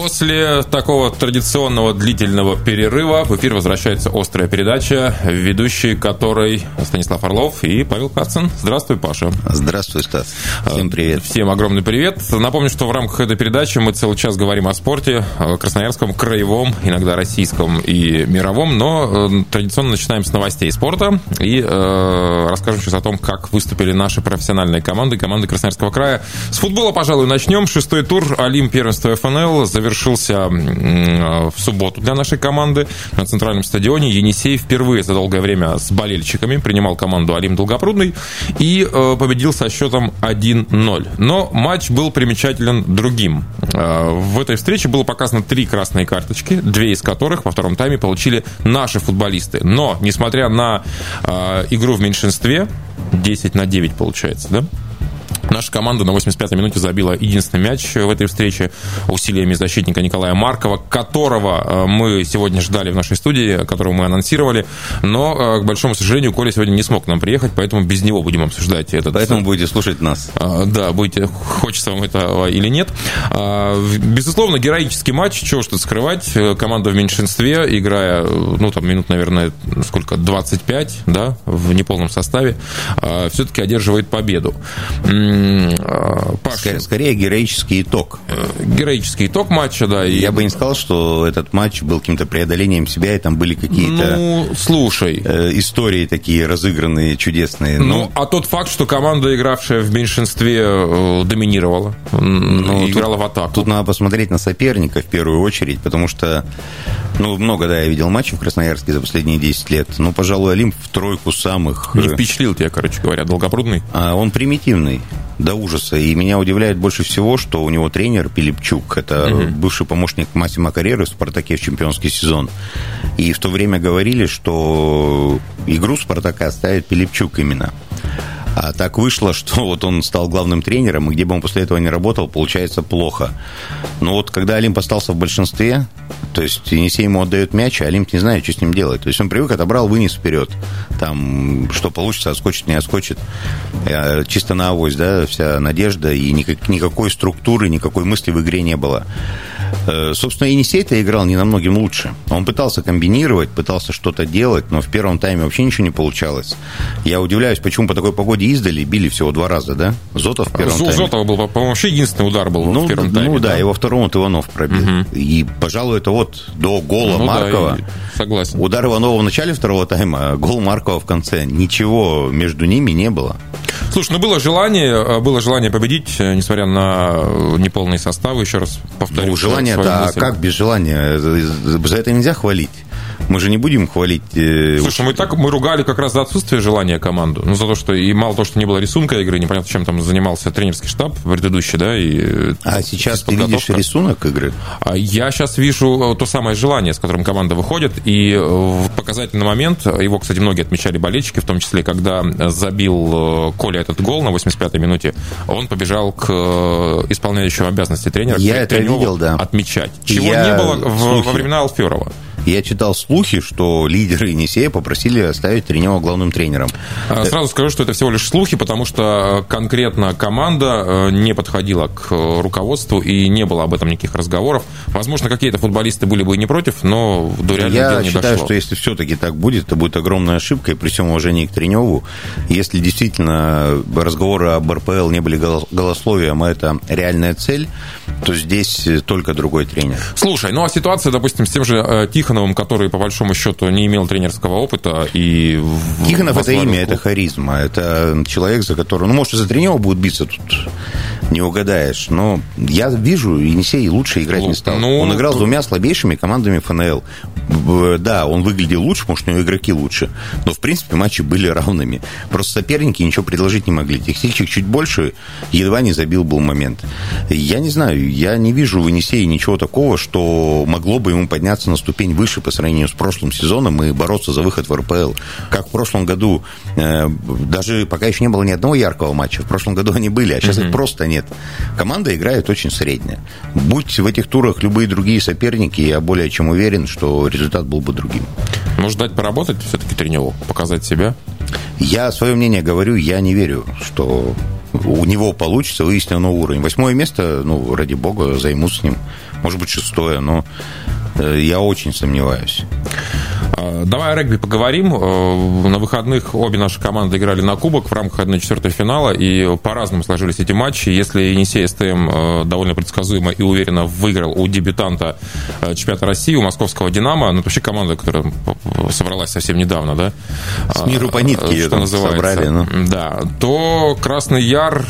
После такого традиционного длительного перерыва в эфир возвращается острая передача, ведущий которой Станислав Орлов и Павел Кацин. Здравствуй, Паша. Здравствуй, Стас. Всем привет. Всем огромный привет. Напомню, что в рамках этой передачи мы целый час говорим о спорте, красноярском, краевом, иногда российском и мировом, но э, традиционно начинаем с новостей спорта и э, расскажем сейчас о том, как выступили наши профессиональные команды, команды Красноярского края. С футбола, пожалуй, начнем. Шестой тур Олимп первенства ФНЛ завершился в субботу для нашей команды на центральном стадионе. Енисей впервые за долгое время с болельщиками принимал команду Алим Долгопрудный и э, победил со счетом 1-0. Но матч был примечателен другим. Э, в этой встрече было показано три красные карточки, две из которых во втором тайме получили наши футболисты. Но, несмотря на э, игру в меньшинстве, 10 на 9 получается, да? Наша команда на 85-й минуте забила единственный мяч в этой встрече усилиями защитника Николая Маркова, которого э, мы сегодня ждали в нашей студии, которого мы анонсировали. Но, э, к большому сожалению, Коля сегодня не смог к нам приехать, поэтому без него будем обсуждать этот... Поэтому будете слушать нас. Да, будете, хочется вам этого или нет. А, безусловно, героический матч, чего тут скрывать. Команда в меньшинстве, играя, ну, там, минут, наверное, сколько, 25, да, в неполном составе, все-таки одерживает победу. Паш, скорее, скорее героический итог. Героический итог матча, да. И... Я бы не сказал, что этот матч был каким-то преодолением себя, и там были какие-то... Ну, слушай. Э, истории такие разыгранные, чудесные. Ну, но... а тот факт, что команда, игравшая в меньшинстве, э, доминировала, ну, играла тут, в атаку. Тут надо посмотреть на соперника в первую очередь, потому что, ну, много, да, я видел матчей в Красноярске за последние 10 лет. Ну, пожалуй, Олимп в тройку самых... Не впечатлил тебя, короче говоря, Долгопрудный? А он примитивный до ужаса. И меня удивляет больше всего, что у него тренер Пилипчук, это угу. бывший помощник Массима Карьеры в «Спартаке» в чемпионский сезон. И в то время говорили, что игру «Спартака» ставит Пилипчук именно. А так вышло, что вот он стал главным тренером, и где бы он после этого не работал, получается плохо. Но вот когда Олимп остался в большинстве, то есть Енисей ему отдает мяч, а Олимп не знает, что с ним делать. То есть он привык, отобрал, вынес вперед. Там, что получится, отскочит, не отскочит. Э, чисто на авось, да, вся надежда, и никак, никакой структуры, никакой мысли в игре не было. Э, собственно, Енисей-то играл не намногим лучше. Он пытался комбинировать, пытался что-то делать, но в первом тайме вообще ничего не получалось. Я удивляюсь, почему по такой погоде издали били всего два раза, да? Зотов в первом тайме. Зотова был, по-моему, вообще единственный удар был ну, в первом тайме. Ну да, да. и во втором вот Иванов пробил. Угу. И, пожалуй, это вот до гола ну, Маркова. Да, согласен. Удар Иванова в начале второго тайма, а гол Маркова в конце. Ничего между ними не было. Слушай, ну было желание, э, было желание победить, э, несмотря на э, неполные составы, еще раз повторю. Ну, желание, да, как без желания? За это нельзя хвалить. Мы же не будем хвалить... Э, Слушай, мы так мы ругали как раз за отсутствие желания команду. Ну, за то, что и мало того, что не было рисунка игры, непонятно, чем там занимался тренерский штаб предыдущий, да, и... А сейчас ты видишь рисунок игры? А я сейчас вижу то самое желание, с которым команда выходит, и в показательный момент, его, кстати, многие отмечали болельщики, в том числе, когда забил э, Коля этот гол на 85-й минуте, он побежал к э, исполняющему обязанности тренера. Я это видел, да. Отмечать. Чего я... не было в, во времена Алферова. Я читал слухи, что лидеры Енисея попросили оставить Тренева главным тренером. А, сразу скажу, что это всего лишь слухи, потому что э, конкретно команда э, не подходила к э, руководству и не было об этом никаких разговоров. Возможно, какие-то футболисты были бы и не против, но до реального Я дела не считаю, дошло. что если все-таки так будет, это будет огромная ошибка, и при всем уважении к Треневу, если действительно разговоры об РПЛ не были голословием, а это реальная цель, то здесь только другой тренер. Слушай, ну а ситуация, допустим, с тем же Тихоновым, который по большому счету не имел тренерского опыта и... Тихонов это имя, это харизма, это человек, за которого... Ну, может, за тренера будет биться тут не угадаешь. Но я вижу, Енисей лучше играть не стал. Ну, он играл с двумя слабейшими командами ФНЛ. Да, он выглядел лучше, может, у него игроки лучше. Но, в принципе, матчи были равными. Просто соперники ничего предложить не могли. Текстильчик чуть больше, едва не забил был момент. Я не знаю, я не вижу в Енисее ничего такого, что могло бы ему подняться на ступень выше по сравнению с прошлым сезоном и бороться за выход в РПЛ. Как в прошлом году, э, даже пока еще не было ни одного яркого матча, в прошлом году они были, а сейчас mm-hmm. их просто нет. Команда играет очень средняя. Будь в этих турах любые другие соперники, я более чем уверен, что результат был бы другим. Может дать поработать все-таки тренеру, показать себя? Я свое мнение говорю, я не верю, что у него получится на новый уровень. Восьмое место, ну, ради бога, займу с ним. Может быть, шестое, но я очень сомневаюсь. А, давай о регби поговорим. Э, на выходных обе наши команды играли на кубок в рамках 1-4 финала, и по-разному сложились эти матчи. Если Енисей СТМ э, довольно предсказуемо и уверенно выиграл у дебютанта э, чемпионата России, у московского «Динамо», ну, это вообще команда, которая собралась совсем недавно, да? С миру по нитке ее называется. собрали. Ну. Да, то Красный Яр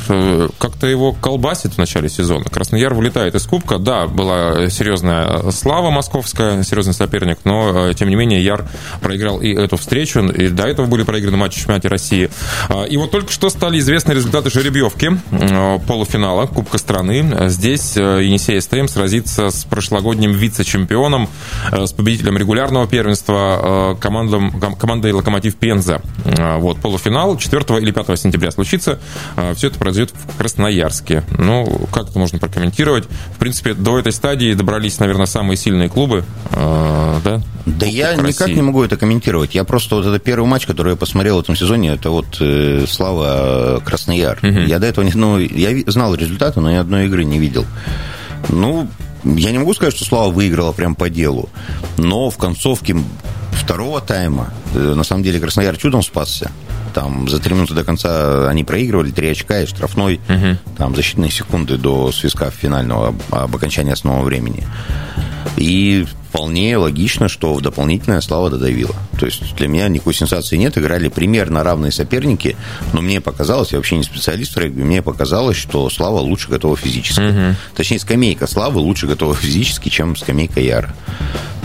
как-то его колбасит в начале сезона. Красный Яр вылетает из кубка. Да, была серьезная слава московская, серьезный соперник, но, тем не менее, Яр проиграл и эту встречу, и до этого были проиграны матчи чемпионате России. А, и вот только что стали известны результаты жеребьевки а, полуфинала Кубка страны. Здесь э, Енисей СТМ сразится с прошлогодним вице-чемпионом, э, с победителем регулярного первенства э, командом, командой «Локомотив Пенза». Вот, полуфинал 4 или 5 сентября случится. Все это произойдет в Красноярске. Ну, как это можно прокомментировать? В принципе, до этой стадии добрались, наверное, самые сильные клубы. Да, да я никак не могу это комментировать. Я просто вот это первый матч, который я посмотрел в этом сезоне, это вот э, Слава Краснояр. Угу. Я до этого не, ну, я знал результаты, но ни одной игры не видел. Ну, я не могу сказать, что Слава выиграла прям по делу, но в концовке второго тайма, э, на самом деле, Краснояр чудом спасся. Там за три минуты до конца они проигрывали, три очка и штрафной, угу. там защитные секунды до свистка финального об, об окончании основного времени. И вполне логично, что в дополнительное Слава додавила. То есть для меня никакой сенсации нет. Играли примерно равные соперники, но мне показалось, я вообще не специалист в регби, мне показалось, что Слава лучше готова физически. Угу. Точнее, скамейка Славы лучше готова физически, чем скамейка Яра.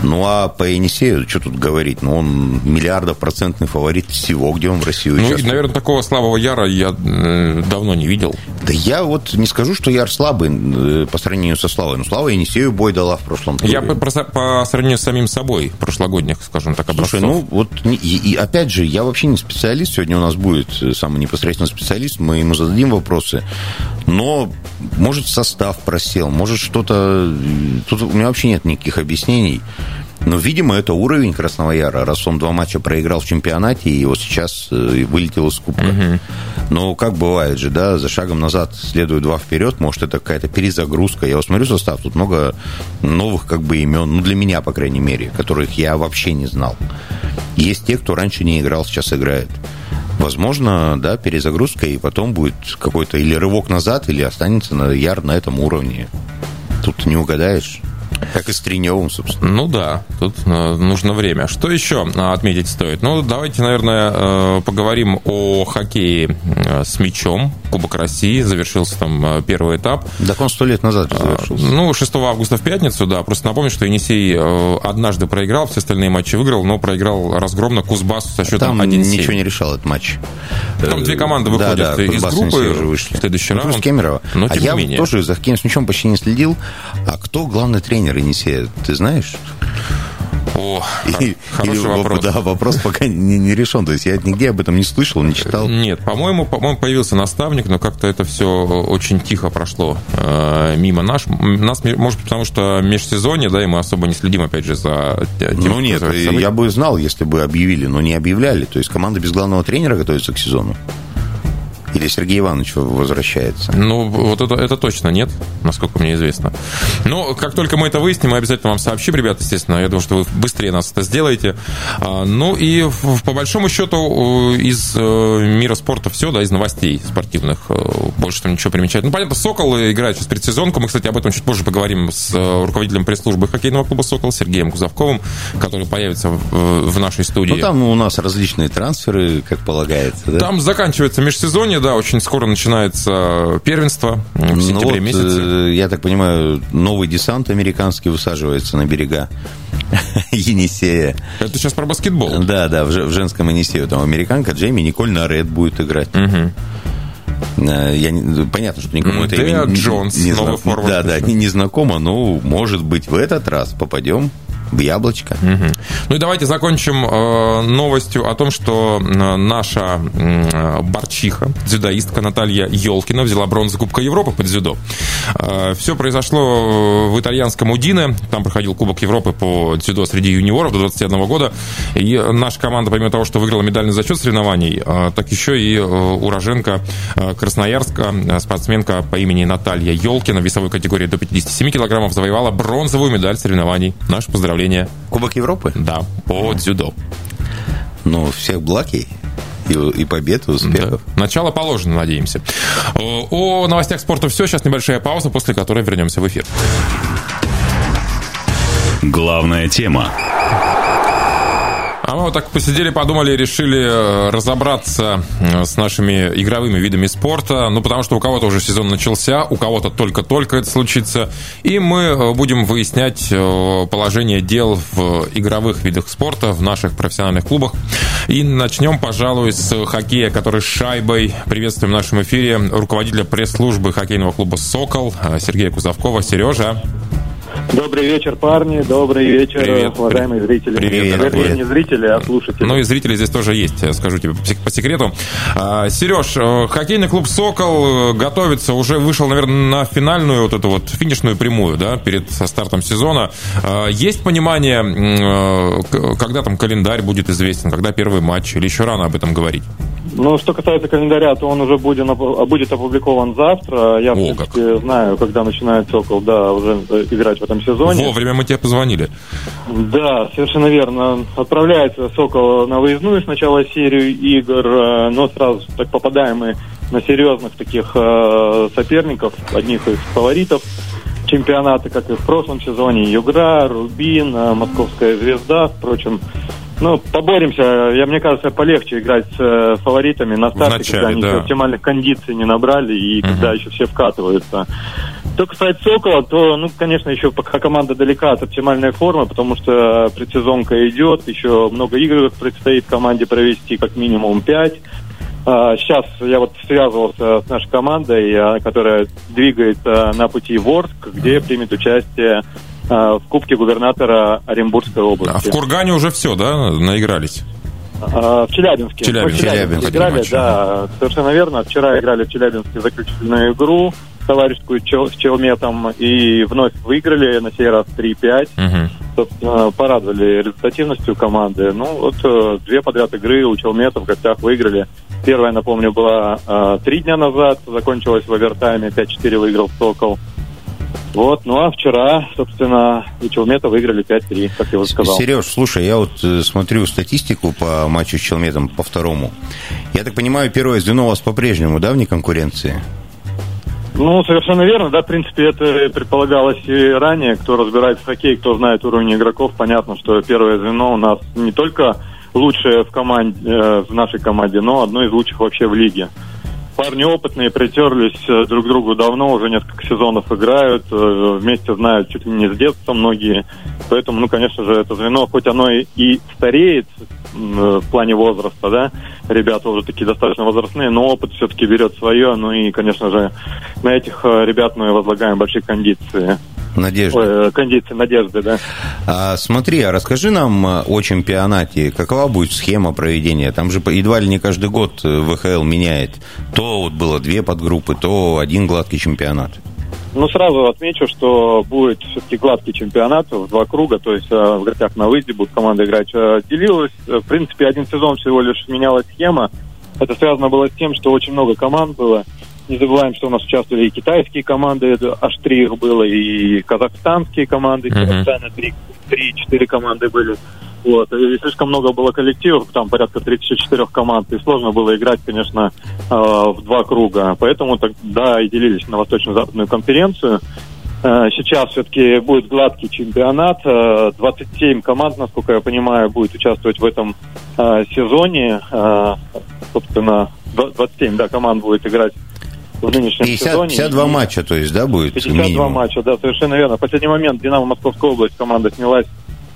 Ну, а по Енисею, что тут говорить? Ну, он миллиардопроцентный фаворит всего, где он в России ну, участвует. Ну, наверное, такого слабого Яра я давно не видел. Да я вот не скажу, что Яр слабый э, по сравнению со Славой. Но Слава Енисею бой дала в прошлом туре. Я по, по, по сравнению с самим собой, прошлогодних, скажем так, образцов. Слушай, ну, вот, и, и опять же, я вообще не специалист. Сегодня у нас будет э, самый непосредственный специалист, мы ему зададим вопросы. Но, может, состав просел, может, что-то... Тут у меня вообще нет никаких объяснений. Но, видимо, это уровень Красного Яра, раз он два матча проиграл в чемпионате и вот сейчас э, вылетел из кубка. Угу. Но как бывает же, да, за шагом назад следует два вперед, может, это какая-то перезагрузка. Я вот смотрю состав, тут много новых как бы имен, ну, для меня, по крайней мере, которых я вообще не знал. Есть те, кто раньше не играл, сейчас играет. Возможно, да, перезагрузка, и потом будет какой-то или рывок назад, или останется на яр на этом уровне. Тут не угадаешь. Как и с Треневым, собственно. Ну да, тут э, нужно время. Что еще э, отметить стоит? Ну, давайте, наверное, э, поговорим о хоккее с мячом. Кубок России. Завершился там первый этап. Так он сто лет назад завершился. Ну, 6 августа в пятницу, да. Просто напомню, что Енисей однажды проиграл, все остальные матчи выиграл, но проиграл разгромно Кузбассу со счетом 1-7. ничего не решал этот матч. Там две команды выходят да, да, из группы уже вышли. в следующий ну, раунд. Кемерово. Но, а я менее. тоже за мячом почти не следил. А кто главный тренер Енисея, ты знаешь? О, и, хороший или, вопрос. Да, вопрос пока не, не решен. То есть я нигде об этом не слышал, не читал. Нет, по-моему, по-моему, появился наставник, но как-то это все очень тихо прошло э, мимо наш. Нас, может быть, потому что межсезонье, да, и мы особо не следим, опять же, за тем, Ну нет, я бы знал, если бы объявили, но не объявляли. То есть команда без главного тренера готовится к сезону. Или Сергей Иванович возвращается? Ну, вот это, это точно нет, насколько мне известно. Но как только мы это выясним, мы обязательно вам сообщим, ребята, естественно. Я думаю, что вы быстрее нас это сделаете. А, ну и по большому счету из э, мира спорта все, да, из новостей спортивных. Э, больше там ничего примечательного. Ну, понятно, Сокол играет сейчас предсезонку. Мы, кстати, об этом чуть позже поговорим с э, руководителем пресс-службы хоккейного клуба «Сокол» Сергеем Кузовковым, который появится в, в нашей студии. Ну, там у нас различные трансферы, как полагается, да? Там заканчивается межсезонье, да, очень скоро начинается первенство в ну сентябре ну, вот, месяце. Э, я так понимаю, новый десант американский высаживается на берега Енисея. Это сейчас про баскетбол. Да, да, в, женском Енисею. Там американка Джейми Николь Наред будет играть. Угу. Я, понятно, что никому это имя Джонс, не, не, знак, да, да, не, не знакомо, но, может быть, в этот раз попадем в яблочко. Угу. Ну и давайте закончим э, новостью о том, что э, наша э, борчиха, дзюдоистка Наталья Елкина взяла бронзу Кубка Европы под дзюдо. Э, все произошло в итальянском Удине. Там проходил Кубок Европы по дзюдо среди юниоров до 21 года. И наша команда, помимо того, что выиграла медальный зачет соревнований, э, так еще и э, уроженка э, Красноярска, э, спортсменка по имени Наталья Елкина в весовой категории до 57 килограммов завоевала бронзовую медаль соревнований. Наше поздравление поздравления. Кубок Европы? Да, по дзюдо. Ну, всех благ ей. И, и побед, и успехов. Да. Начало положено, надеемся. О новостях спорта все. Сейчас небольшая пауза, после которой вернемся в эфир. Главная тема. А мы вот так посидели, подумали, решили э, разобраться э, с нашими игровыми видами спорта. Ну, потому что у кого-то уже сезон начался, у кого-то только-только это случится. И мы э, будем выяснять положение дел в игровых видах спорта в наших профессиональных клубах. И начнем, пожалуй, с хоккея, который с шайбой. Приветствуем в нашем эфире руководителя пресс-службы хоккейного клуба «Сокол» Сергея Кузовкова. Сережа. Добрый вечер, парни. Добрый вечер, привет, уважаемые зрители. Привет, привет. привет. не зрители, а слушатели. Ну и зрители здесь тоже есть, скажу тебе по секрету. А, Сереж, э, хоккейный клуб «Сокол» готовится, уже вышел, наверное, на финальную вот эту вот финишную прямую, да, перед стартом сезона. А, есть понимание, э, когда там календарь будет известен, когда первый матч, или еще рано об этом говорить? Ну, что касается календаря, то он уже будет, будет опубликован завтра. Я, О, в принципе, как. знаю, когда начинает «Сокол», да, уже играть в этом сезоне. Вовремя мы тебе позвонили. Да, совершенно верно. Отправляется «Сокол» на выездную сначала серию игр, э, но сразу так попадаем мы на серьезных таких э, соперников, одних из фаворитов чемпионата, как и в прошлом сезоне. Югра, Рубин, э, Московская звезда, впрочем, ну, поборемся. Я, мне кажется, полегче играть с э, фаворитами на старте, начале, когда они да. оптимальных кондиций не набрали и uh-huh. когда еще все вкатываются. Что касается Сокола, то, ну, конечно, еще пока команда далека от оптимальной формы, потому что предсезонка идет, еще много игр предстоит команде провести, как минимум пять. Сейчас я вот связывался с нашей командой, а, которая двигается на пути в Орск, где примет участие а, в Кубке губернатора Оренбургской области. А в Кургане уже все, да, наигрались? А, в Челябинске. Челябинск. Челябинск. Играли, да, совершенно верно. Вчера играли в Челябинске заключительную игру товарищескую с Челметом и вновь выиграли на сей раз 3-5. Угу. Собственно, порадовали результативностью команды. Ну, вот э, две подряд игры у Челмета в гостях выиграли. Первая, напомню, была э, три дня назад, закончилась в овертайме, 5-4 выиграл Сокол. Вот, ну а вчера, собственно, Челмета выиграли 5-3, как я уже сказал. Сереж, слушай, я вот э, смотрю статистику по матчу с Челметом, по второму. Я так понимаю, первое звено у вас по-прежнему, да, вне конкуренции? Ну, совершенно верно, да, в принципе, это предполагалось и ранее. Кто разбирается в хоккее, кто знает уровень игроков, понятно, что первое звено у нас не только лучшее в команде, э, в нашей команде, но одно из лучших вообще в лиге. Парни опытные, притерлись э, друг к другу давно, уже несколько сезонов играют, э, вместе знают чуть ли не с детства многие. Поэтому, ну, конечно же, это звено, хоть оно и стареет в плане возраста, да, ребята уже такие достаточно возрастные, но опыт все-таки берет свое, ну и, конечно же, на этих э, ребят мы возлагаем большие кондиции. Надежды. Ой, кондиции надежды, да. А, смотри, а расскажи нам о чемпионате. Какова будет схема проведения? Там же едва ли не каждый год ВХЛ меняет. То вот было две подгруппы, то один гладкий чемпионат. Ну, сразу отмечу, что будет все-таки гладкий чемпионат в два круга, то есть э, в гостях на выезде будут команды играть. Э, делилась, э, в принципе, один сезон всего лишь менялась схема. Это связано было с тем, что очень много команд было. Не забываем, что у нас участвовали и китайские команды, аж три их было, и казахстанские команды, uh-huh. три-четыре команды были. Вот. И слишком много было коллективов, там порядка 34 команд, и сложно было играть, конечно, э, в два круга. Поэтому тогда и делились на Восточно-Западную конференцию. Э, сейчас все-таки будет гладкий чемпионат. 27 э, команд, насколько я понимаю, будет участвовать в этом сезоне. Собственно, 27 да, команд будет играть в нынешнем 50, сезоне. 52 матча, то есть, да, будет 52 минимум? матча, да, совершенно верно. В последний момент Динамо Московская область команда снялась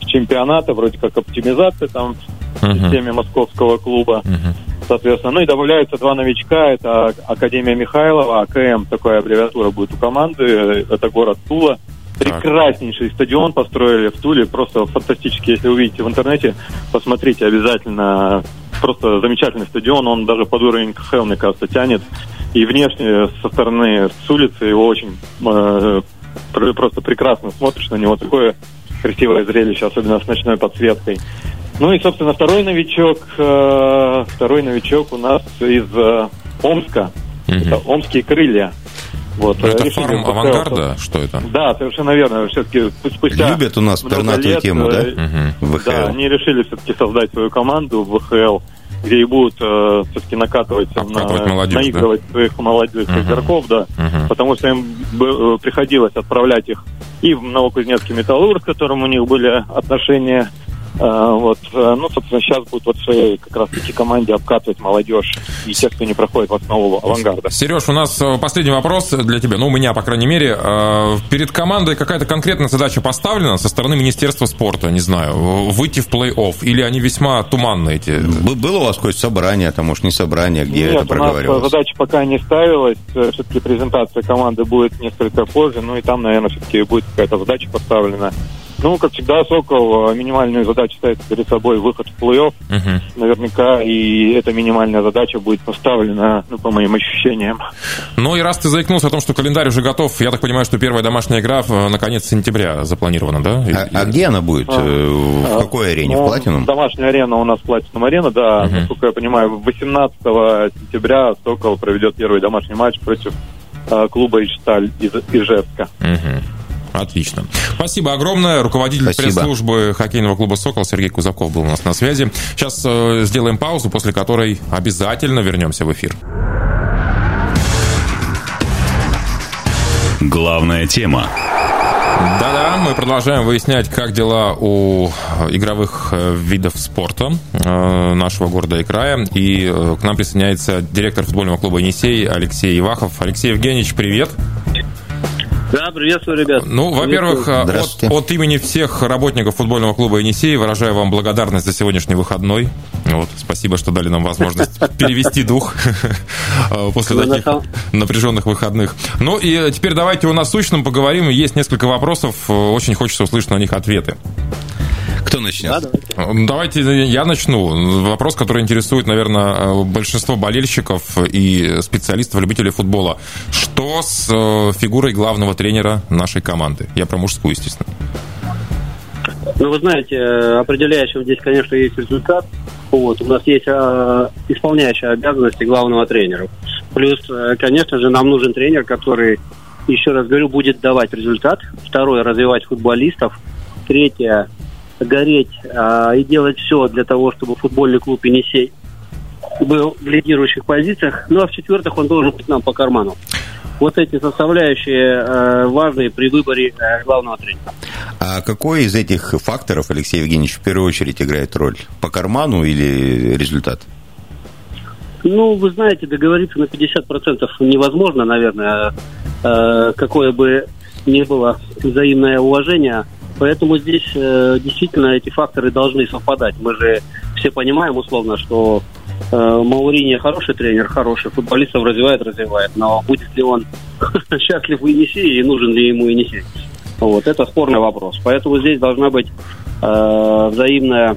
чемпионата, вроде как оптимизация там uh-huh. в системе московского клуба. Uh-huh. Соответственно, ну и добавляются два новичка. Это Академия Михайлова, АКМ, такая аббревиатура будет у команды. Это город Тула. Прекраснейший стадион построили в Туле, просто фантастически. Если увидите в интернете, посмотрите обязательно. Просто замечательный стадион, он даже под уровень КХЛ, мне кажется, тянет. И внешне со стороны с улицы его очень э, просто прекрасно смотришь на него. Такое красивое зрелище, особенно с ночной подсветкой. Ну и, собственно, второй новичок, э, второй новичок у нас из э, Омска. Угу. Это Омские крылья. Вот, это фарм авангарда? Что это? Да, совершенно верно. Все-таки спустя Любят у нас пернатую лет, тему, да? Угу. ВХЛ. Да, они решили все-таки создать свою команду в ВХЛ, где и будут э, все-таки накатывать, Обкатывать на, молодежь, наигрывать да? своих молодых угу. игроков, да. Угу. Потому что им бы, приходилось отправлять их и в Новокузнецкий металлург, с которым у них были отношения вот, э, ну, собственно, сейчас будет вот в своей как раз-таки команде обкатывать молодежь и тех, кто не проходит в основу авангарда. Сереж, у нас э, последний вопрос для тебя, ну, у меня, по крайней мере. Э, перед командой какая-то конкретная задача поставлена со стороны Министерства спорта, не знаю, выйти в плей-офф, или они весьма туманные эти? Было у вас какое-то собрание, там, может, не собрание, где Нет, это проговаривалось? у нас задача пока не ставилась, все-таки презентация команды будет несколько позже, ну, и там, наверное, все-таки будет какая-то задача поставлена. Ну, как всегда, Сокол э, минимальную задачу ставит перед собой выход в плей-офф. Угу. Наверняка и эта минимальная задача будет поставлена, ну, по моим ощущениям. Ну и раз ты заикнулся о том, что календарь уже готов, я так понимаю, что первая домашняя игра на конец сентября запланирована, да? А, а где она будет? А, в а, какой арене? Ну, в Платинум? Домашняя арена у нас Платинум арена, да. Угу. Насколько я понимаю, 18 сентября Сокол проведет первый домашний матч против э, клуба Ичталь из Ижевска. Угу. Отлично. Спасибо огромное. Руководитель пресс-службы хоккейного клуба «Сокол» Сергей Кузаков был у нас на связи. Сейчас э, сделаем паузу, после которой обязательно вернемся в эфир. Главная тема. Да-да, мы продолжаем выяснять, как дела у игровых э, видов спорта э, нашего города и края. И к нам присоединяется директор футбольного клуба «Енисей» Алексей Ивахов. Алексей Евгеньевич, привет. Да, приветствую, ребят. Ну, во-первых, от, от имени всех работников футбольного клуба «Енисей» выражаю вам благодарность за сегодняшний выходной. Вот, спасибо, что дали нам возможность перевести дух после ну, таких напряженных выходных. Ну и теперь давайте о насущном поговорим. Есть несколько вопросов, очень хочется услышать на них ответы. Кто начнет? Да, давайте. давайте я начну. Вопрос, который интересует, наверное, большинство болельщиков и специалистов, любителей футбола. Что с э, фигурой главного тренера нашей команды? Я про мужскую, естественно. Ну, вы знаете, определяющим здесь, конечно, есть результат. Вот, у нас есть э, исполняющие обязанности главного тренера. Плюс, э, конечно же, нам нужен тренер, который, еще раз говорю, будет давать результат. Второе, развивать футболистов. Третье, гореть а, и делать все для того, чтобы футбольный клуб «Енисей» был в лидирующих позициях. Ну, а в-четвертых, он должен быть нам по карману. Вот эти составляющие э, важные при выборе э, главного тренера. А какой из этих факторов, Алексей Евгеньевич, в первую очередь играет роль? По карману или результат? Ну, вы знаете, договориться на 50% невозможно, наверное. Э, какое бы ни было взаимное уважение – Поэтому здесь э, действительно эти факторы должны совпадать. Мы же все понимаем условно, что э, Маурини хороший тренер, хороший, футболистов развивает, развивает. Но будет ли он счастлив в Енисее и нужен ли ему Енисей? Вот, это спорный вопрос. Поэтому здесь должна быть э, взаимная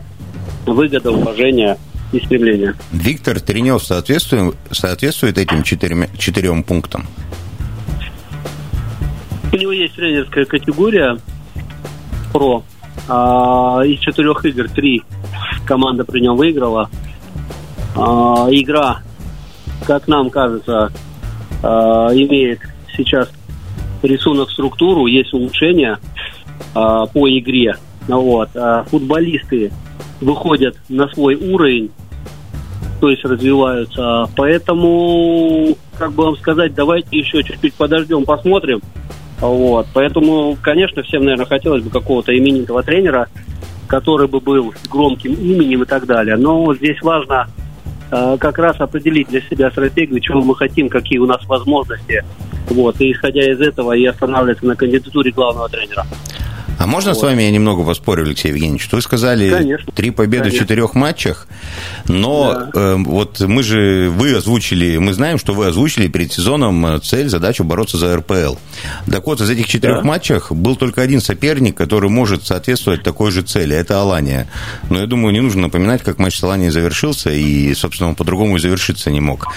выгода, уважение и стремление. Виктор Тренев соответствует, соответствует этим четырем, четырем пунктам? У него есть тренерская категория, Pro. А, из четырех игр три команда при нем выиграла. А, игра, как нам кажется, а, имеет сейчас рисунок, структуру, есть улучшения а, по игре. Вот. А футболисты выходят на свой уровень, то есть развиваются. Поэтому, как бы вам сказать, давайте еще чуть-чуть подождем, посмотрим. Вот. Поэтому, конечно, всем, наверное, хотелось бы какого-то именитого тренера, который бы был громким именем и так далее. Но здесь важно э, как раз определить для себя стратегию, чего мы хотим, какие у нас возможности. Вот. И исходя из этого и останавливаться на кандидатуре главного тренера. А можно вот. с вами я немного поспорю, Алексей Евгеньевич? Вы сказали Конечно. три победы Конечно. в четырех матчах, но да. э, вот мы же, вы озвучили, мы знаем, что вы озвучили перед сезоном э, цель, задачу бороться за РПЛ. Так вот, из этих четырех да. матчах был только один соперник, который может соответствовать такой же цели, это Алания. Но я думаю, не нужно напоминать, как матч с Аланией завершился, и, собственно, он по-другому и завершиться не мог.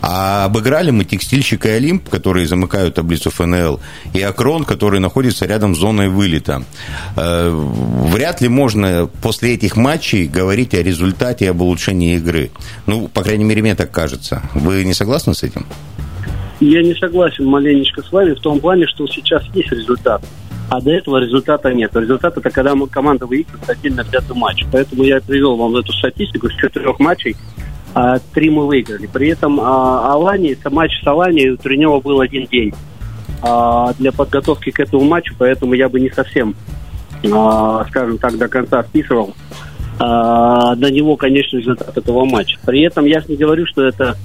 А обыграли мы Текстильщик и Олимп, которые замыкают таблицу ФНЛ, и Акрон, который находится рядом с зоной вылета. Э, вряд ли можно после этих матчей говорить о результате, об улучшении игры. Ну, по крайней мере, мне так кажется. Вы не согласны с этим? Я не согласен маленечко с вами в том плане, что сейчас есть результат. А до этого результата нет. Результат это когда команда выигрывает отдельно взятый матч. Поэтому я привел вам эту статистику с четырех матчей. А, три мы выиграли. При этом а, Алани, матч с Алани у Тренева был один день а, для подготовки к этому матчу, поэтому я бы не совсем, а, скажем так, до конца вписывал а, на него, конечно, результат этого матча. При этом я не говорю, что это,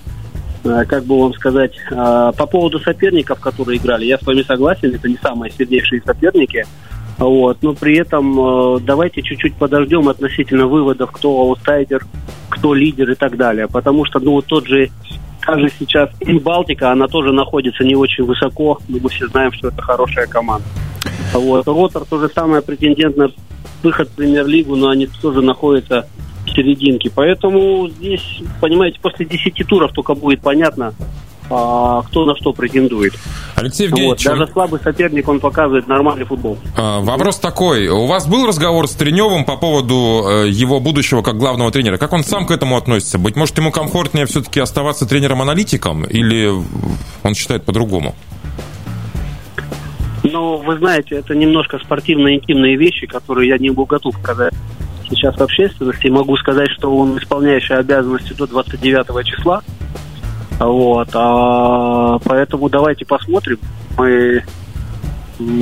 как бы вам сказать, по поводу соперников, которые играли, я с вами согласен, это не самые сильнейшие соперники, вот. Но при этом э, давайте чуть-чуть подождем относительно выводов, кто аутсайдер, кто лидер и так далее. Потому что, ну, вот тот же, также сейчас Балтика, она тоже находится не очень высоко, но мы все знаем, что это хорошая команда. Вот. Ротор то же самое претендент на выход в премьер-лигу, но они тоже находятся в серединке. Поэтому здесь, понимаете, после 10 туров только будет понятно, кто на что претендует. Алексей Евгеньевич... Вот, даже слабый соперник, он показывает нормальный футбол. А, вопрос такой. У вас был разговор с Треневым по поводу э, его будущего как главного тренера? Как он сам к этому относится? Быть может, ему комфортнее все-таки оставаться тренером-аналитиком? Или он считает по-другому? Ну, вы знаете, это немножко спортивно-интимные вещи, которые я не был готов сказать сейчас в общественности. Могу сказать, что он исполняющий обязанности до 29 числа. Вот, а, поэтому давайте посмотрим. Мы,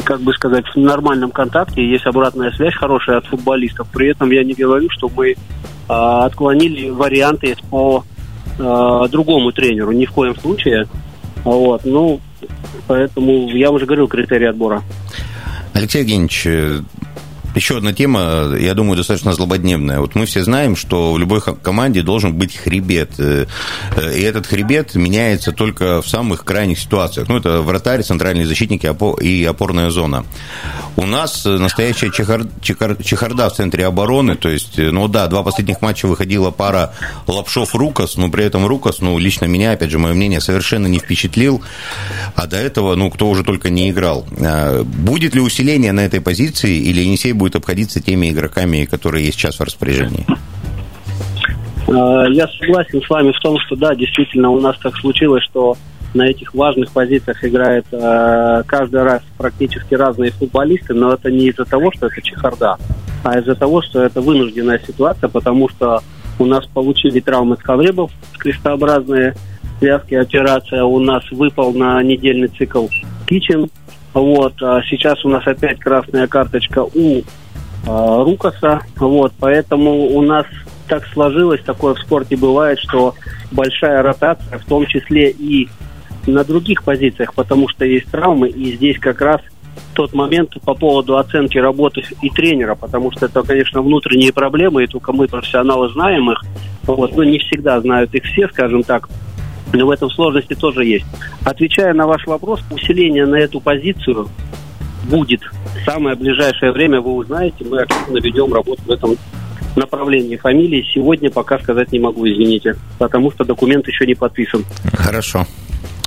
как бы сказать, в нормальном контакте, есть обратная связь хорошая от футболистов. При этом я не говорю, что мы а, отклонили варианты по а, другому тренеру, ни в коем случае. Вот, ну, поэтому я уже говорил критерии отбора. Алексей Евгеньевич, еще одна тема, я думаю, достаточно злободневная. Вот мы все знаем, что в любой команде должен быть хребет. Э, и этот хребет меняется только в самых крайних ситуациях. Ну, это вратарь, центральные защитники и опорная зона. У нас настоящая чехар... Чехар... чехарда в центре обороны. То есть, ну да, два последних матча выходила пара Лапшов-Рукас, но при этом Рукас, ну, лично меня, опять же, мое мнение, совершенно не впечатлил. А до этого, ну, кто уже только не играл. А будет ли усиление на этой позиции или Енисей будет будет обходиться теми игроками, которые есть сейчас в распоряжении? А, я согласен с вами в том, что да, действительно у нас так случилось, что на этих важных позициях играет э, каждый раз практически разные футболисты, но это не из-за того, что это чехарда, а из-за того, что это вынужденная ситуация, потому что у нас получили травмы скавребов, крестообразные связки, операция у нас выпал на недельный цикл Кичен, вот, а сейчас у нас опять красная карточка у а, Рукаса. Вот, поэтому у нас так сложилось, такое в спорте бывает, что большая ротация, в том числе и на других позициях, потому что есть травмы, и здесь как раз тот момент по поводу оценки работы и тренера, потому что это, конечно, внутренние проблемы, и только мы, профессионалы, знаем их. Вот, но не всегда знают их все, скажем так. В этом сложности тоже есть. Отвечая на ваш вопрос, усиление на эту позицию будет. В самое ближайшее время вы узнаете, мы активно ведем работу в этом направлении фамилии. Сегодня пока сказать не могу, извините, потому что документ еще не подписан. Хорошо.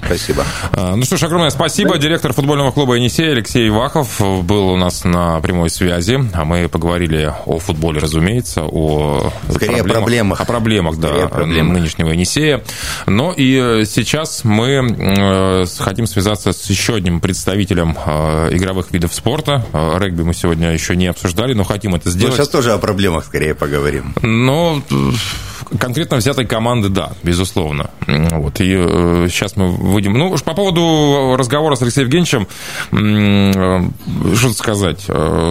Спасибо. А, ну что ж, огромное спасибо. Да. Директор футбольного клуба «Енисей» Алексей Вахов был у нас на прямой связи. А мы поговорили о футболе, разумеется, о Скорее проблемах. проблемах. О проблемах, да, проблемах. нынешнего «Енисея». Но и сейчас мы э, хотим связаться с еще одним представителем э, игровых видов спорта. Э, регби мы сегодня еще не обсуждали, но хотим это сделать. Ну, сейчас тоже о проблемах скорее поговорим. Но конкретно взятой команды, да, безусловно. Вот. И сейчас мы выйдем. Ну, по поводу разговора с Алексеем Евгеньевичем, что сказать,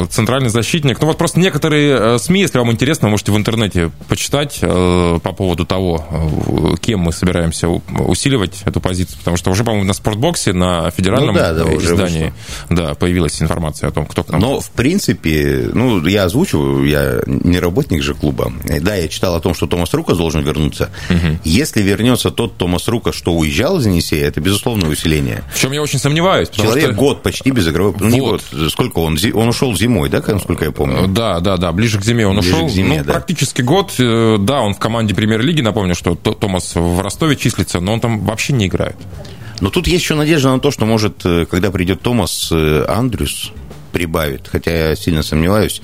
центральный защитник. Ну, вот просто некоторые СМИ, если вам интересно, можете в интернете почитать по поводу того, кем мы собираемся усиливать эту позицию, потому что уже, по-моему, на спортбоксе, на федеральном ну, да, да, издании да, появилась информация о том, кто к нам. Но, в принципе, ну, я озвучу, я не работник же клуба. Да, я читал о том, что Томас Рукас должен вернуться. Угу. Если вернется тот Томас Рукас, что уезжал из Енисея, это безусловное усиление. В чем я очень сомневаюсь. Человек что... год почти без игровой... Вот. Ну, год. Сколько он? Он ушел зимой, да, насколько я помню? Да, да, да, ближе к зиме он ближе ушел. К зиме, ну, да. практически год. Э, да, он в команде премьер-лиги, напомню, что Томас в Ростове числится, но он там вообще не играет. Но тут есть еще надежда на то, что, может, э, когда придет Томас э, Андрюс, прибавит, хотя я сильно сомневаюсь.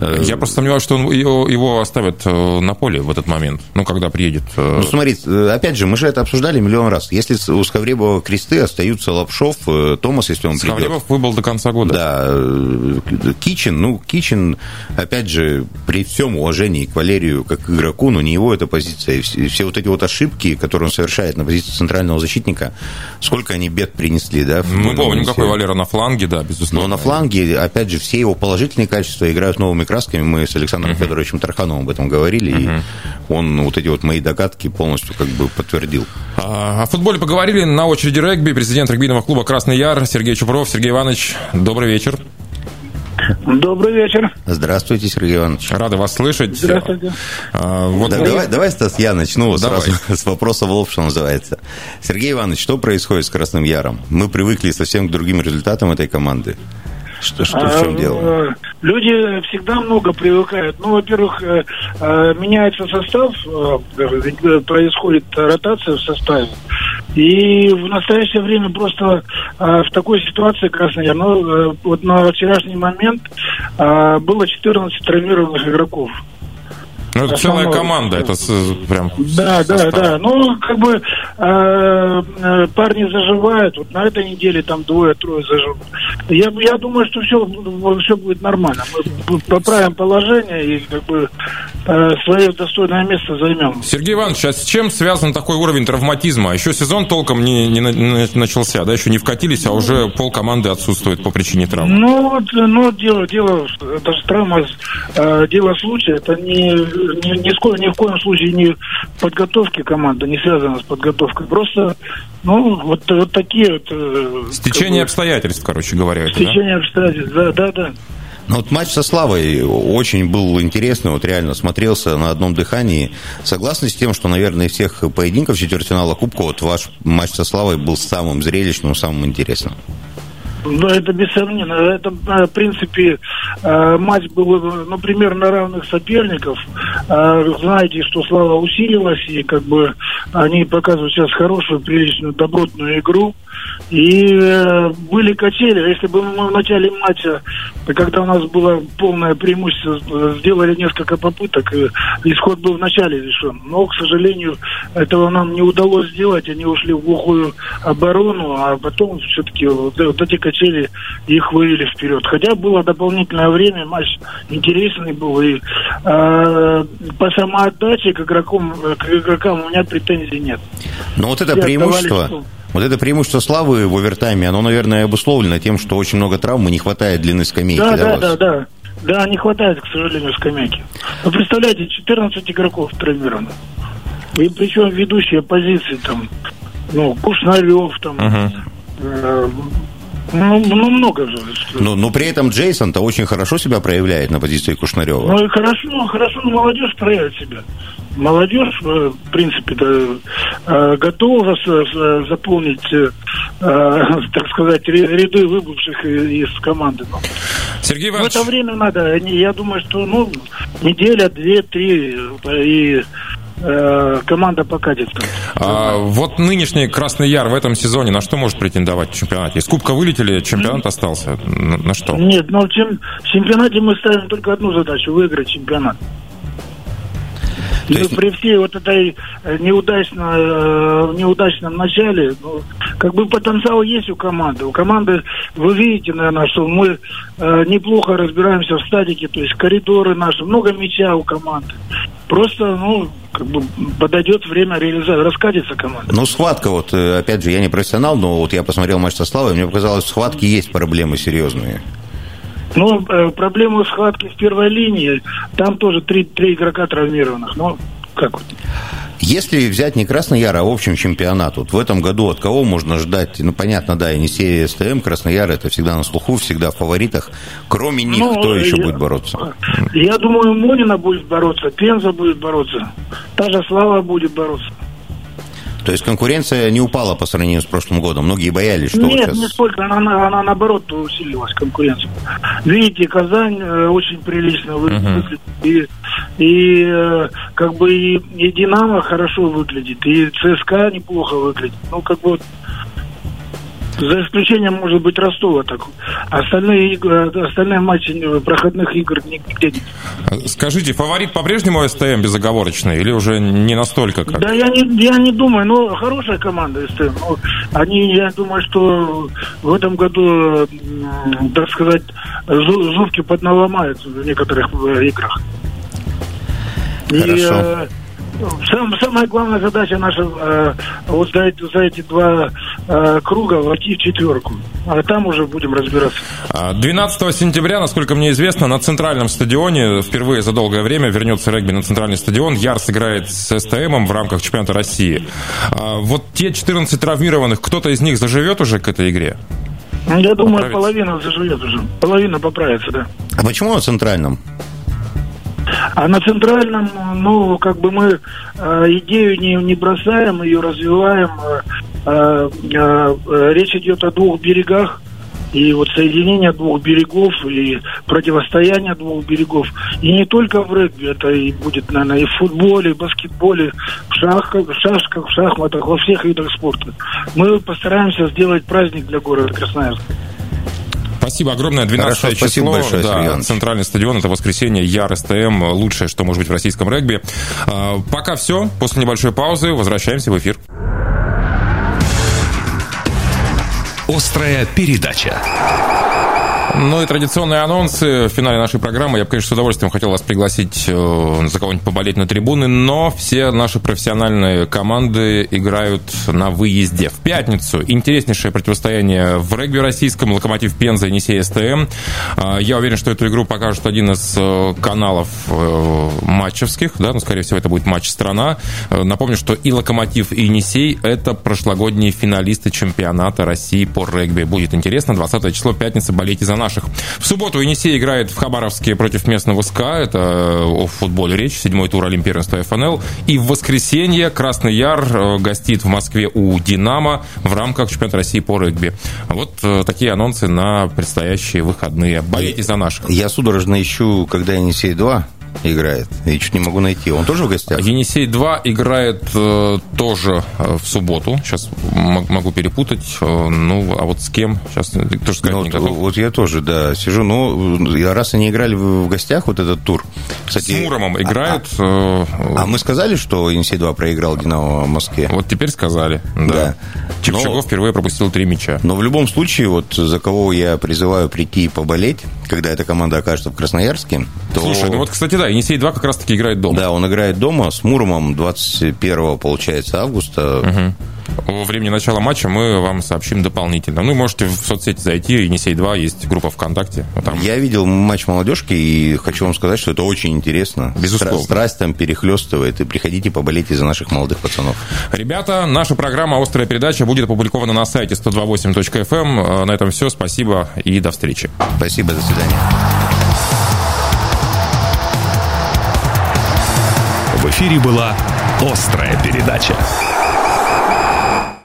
Э, Я просто сомневаюсь, что он, его, его оставят э, на поле в этот момент, ну, когда приедет. Э, ну, смотри, опять же, мы же это обсуждали миллион раз. Если у Скавребова кресты остаются Лапшов, Томас, если он придет... Скавребов выбыл до конца года. Да, Кичин, ну, Кичин, опять же, при всем уважении к Валерию как к игроку, но не его эта позиция. И все, все вот эти вот ошибки, которые он совершает на позиции центрального защитника, сколько они бед принесли, да? Мы помним, какой Валера на фланге, да, безусловно. Но на фланге, опять же, все его положительные качества играют новыми красками. Мы с Александром uh-huh. Федоровичем Тархановым об этом говорили, uh-huh. и он вот эти вот мои догадки полностью как бы подтвердил. А, о футболе поговорили. На очереди регби. Президент регбийного клуба «Красный Яр» Сергей Чупров. Сергей Иванович, добрый вечер. Добрый вечер. Здравствуйте, Сергей Иванович. Рады вас слышать. Здравствуйте. А, вот да, давай, давай, Стас, я начну давай. сразу с вопроса в лоб, что называется. Сергей Иванович, что происходит с Красным Яром? Мы привыкли совсем к другим результатам этой команды. Что, что в чем а, дело? Люди всегда много привыкают. Ну, во-первых, э, э, меняется состав, э, происходит ротация в составе. И в настоящее время просто в такой ситуации Краснояр, ну, вот на вчерашний момент было 14 травмированных игроков. Ну, это целая команда, это прям... Да, состав. да, да. Ну, как бы э, э, парни заживают. Вот на этой неделе там двое-трое заживут. Я, я думаю, что все, все будет нормально. Мы поправим положение и как бы э, свое достойное место займем. Сергей Иванович, а с чем связан такой уровень травматизма? Еще сезон толком не, не, начался, да? Еще не вкатились, а уже пол команды отсутствует по причине травмы. Ну, вот, ну, дело, дело, это же травма, э, дело случая, это не ни, ни, ни, ни в коем случае не подготовки команды, не связано с подготовкой. Просто, ну, вот, вот такие вот... Э, Стечение бы, обстоятельств, короче говоря. Стечение это, да? обстоятельств, да, да, да. Ну вот матч со Славой очень был интересный, вот реально смотрелся на одном дыхании. Согласны с тем, что, наверное, из всех поединков четвертьфинала Кубка, вот ваш матч со Славой был самым зрелищным, самым интересным? Ну, это без сомнения. Это, э, в принципе, э, матч был, ну, примерно равных соперников. Э, знаете, что Слава усилилась, и как бы они показывают сейчас хорошую, приличную, добротную игру. И э, были качели. Если бы мы в начале матча, когда у нас было полное преимущество, сделали несколько попыток, исход был в начале решен. Но, к сожалению, этого нам не удалось сделать. Они ушли в глухую оборону, а потом все-таки вот, вот эти качели их вывели вперед. Хотя было дополнительное время, матч интересный был. И э, по самоотдаче к игрокам, к игрокам у меня претензий нет. Но вот это Все преимущество... Вот это преимущество славы в овертайме, оно, наверное, обусловлено тем, что очень много травм и не хватает длины скамейки. Да, да, да, да. Да, не хватает, к сожалению, скамейки. Вы представляете, 14 игроков травмировано. И причем ведущие позиции там, ну, Кушнарев там, uh-huh. э, ну, ну, много же. Но, но при этом Джейсон-то очень хорошо себя проявляет на позиции Кушнарева. Ну, и хорошо, хорошо молодежь проявит себя молодежь, э, в принципе, да, готова заполнить, э, так сказать, ряды выбывших из команды. Сергей Иванович... В это время надо, я думаю, что ну, неделя, две, три, и э, команда покатится. А, вот нынешний Красный Яр в этом сезоне на что может претендовать в чемпионате? Из Кубка вылетели, чемпионат остался. На, на что? Нет, но чем, в чемпионате мы ставим только одну задачу – выиграть чемпионат. То есть... при всей вот этой э, неудачно, э, неудачном начале, ну, как бы потенциал есть у команды. У команды, вы видите, наверное, что мы э, неплохо разбираемся в стадике, то есть коридоры наши, много мяча у команды. Просто, ну, как бы подойдет время реализации, раскатится команда. Ну, схватка, вот, э, опять же, я не профессионал, но вот я посмотрел матч со Славой, мне показалось, в схватке есть проблемы серьезные. Ну, э, проблемы схватки в первой линии, там тоже три, три игрока травмированных. Ну, как вот? Если взять не Красный Яр, а в общем чемпионат, вот в этом году от кого можно ждать? Ну, понятно, да, Енисей, СТМ, Красный Яр, это всегда на слуху, всегда в фаворитах. Кроме них, Ну, кто еще я- будет бороться? Я думаю, Монина будет бороться, Пенза будет бороться, та же Слава будет бороться. То есть конкуренция не упала по сравнению с прошлым годом. Многие боялись, что Нет, вот не сейчас... сколько, она, она, она наоборот усилилась, конкуренция. Видите, Казань э, очень прилично вы- выглядит, и, и э, как бы и, и Динамо хорошо выглядит, и ЦСКА неплохо выглядит. Ну, как бы за исключением, может быть, Ростова так. Остальные, игры- остальные матчи э, проходных игр нигде не Скажите, фаворит по-прежнему СТМ безоговорочный или уже не настолько как? Да, я не, я не думаю, ну, хорошая команда СТМ. Ну, они, я думаю, что в этом году, так сказать, зу- зубки подналомают в некоторых э, играх. И, Хорошо. э, сам- самая главная задача наша э, вот за эти, за эти два э, круга войти в четверку. А там уже будем разбираться. А, 12 сентября, насколько мне известно, на центральном стадионе впервые за долгое время вернется регби на центральный стадион. Яр сыграет с СТМом в рамках чемпионата России. А, Вот те 14 травмированных, кто-то из них заживет уже к этой игре? Я думаю, Поправится. половина заживет уже. Половина поправится, да. А почему на центральном? А на центральном, ну, как бы мы э, идею не, не бросаем, ее развиваем. Э, э, речь идет о двух берегах. И вот соединение двух берегов и противостояние двух берегов. И не только в регби, это и будет, наверное, и в футболе, и в баскетболе, в шахках, в шашках, в шахматах, во всех видах спорта. Мы постараемся сделать праздник для города Красноярска. Спасибо огромное. 12 Хорошо, спасибо число. большое, да, центральный стадион. Это воскресенье. Яр СТМ. Лучшее, что может быть в российском регби. А, Пока все. После небольшой паузы возвращаемся в эфир. Острая передача. Ну и традиционные анонсы в финале нашей программы. Я бы, конечно, с удовольствием хотел вас пригласить э, за кого-нибудь поболеть на трибуны, но все наши профессиональные команды играют на выезде. В пятницу интереснейшее противостояние в регби российском. Локомотив Пенза, Енисей СТМ. А, Я уверен, что эту игру покажет один из э, каналов э, матчевских. Да? Ну, скорее всего, это будет матч «Страна». Э, Напомню, что и Локомотив, и Енисей – это прошлогодние финалисты чемпионата России по регби. Будет интересно. 20 число, пятница. Болейте за наших. В субботу Енисей играет в Хабаровске против местного СКА. Это э, о футболе речь. Седьмой тур Олимпиадства ФНЛ. И в воскресенье Красный Яр э, гостит в Москве у «Динамо» в рамках чемпионата России по регби. Вот э, такие анонсы на предстоящие выходные. Болейте за наших. Я судорожно ищу, когда Енисей 2 играет. И чуть не могу найти. Он тоже в гостях? Енисей-2 играет э, тоже э, в субботу. Сейчас могу перепутать. Э, ну, а вот с кем? Сейчас тоже сказать Ну, не вот, готов. вот я тоже, да, сижу. Ну, я- раз они играли в, гостях, вот этот тур. Кстати, С Муромом а- играет. э, А, мы сказали, что Енисей-2 проиграл Динамо в Москве? Вот теперь сказали. Да. Да. Чепчугов Но- впервые пропустил три мяча. Но в любом случае, вот за кого я призываю прийти и поболеть, когда эта команда окажется в Красноярске, то... Слушай, ну вот, кстати, да, Енисей-2 как раз-таки играет дома. Да, он играет дома с Муромом 21 получается, августа. Во времени начала матча мы вам сообщим дополнительно. Ну, и можете в соцсети зайти, Енисей-2, есть группа ВКонтакте. Вот там Я видел матч молодежки и хочу вам сказать, что это очень интересно. Безусловно. Стра- Страсть там перехлестывает. И приходите поболейте за наших молодых пацанов. Ребята, наша программа «Острая передача» будет опубликована на сайте 128.fm. Э, На этом все. Спасибо и до встречи. Спасибо, до свидания. В эфире была «Острая передача».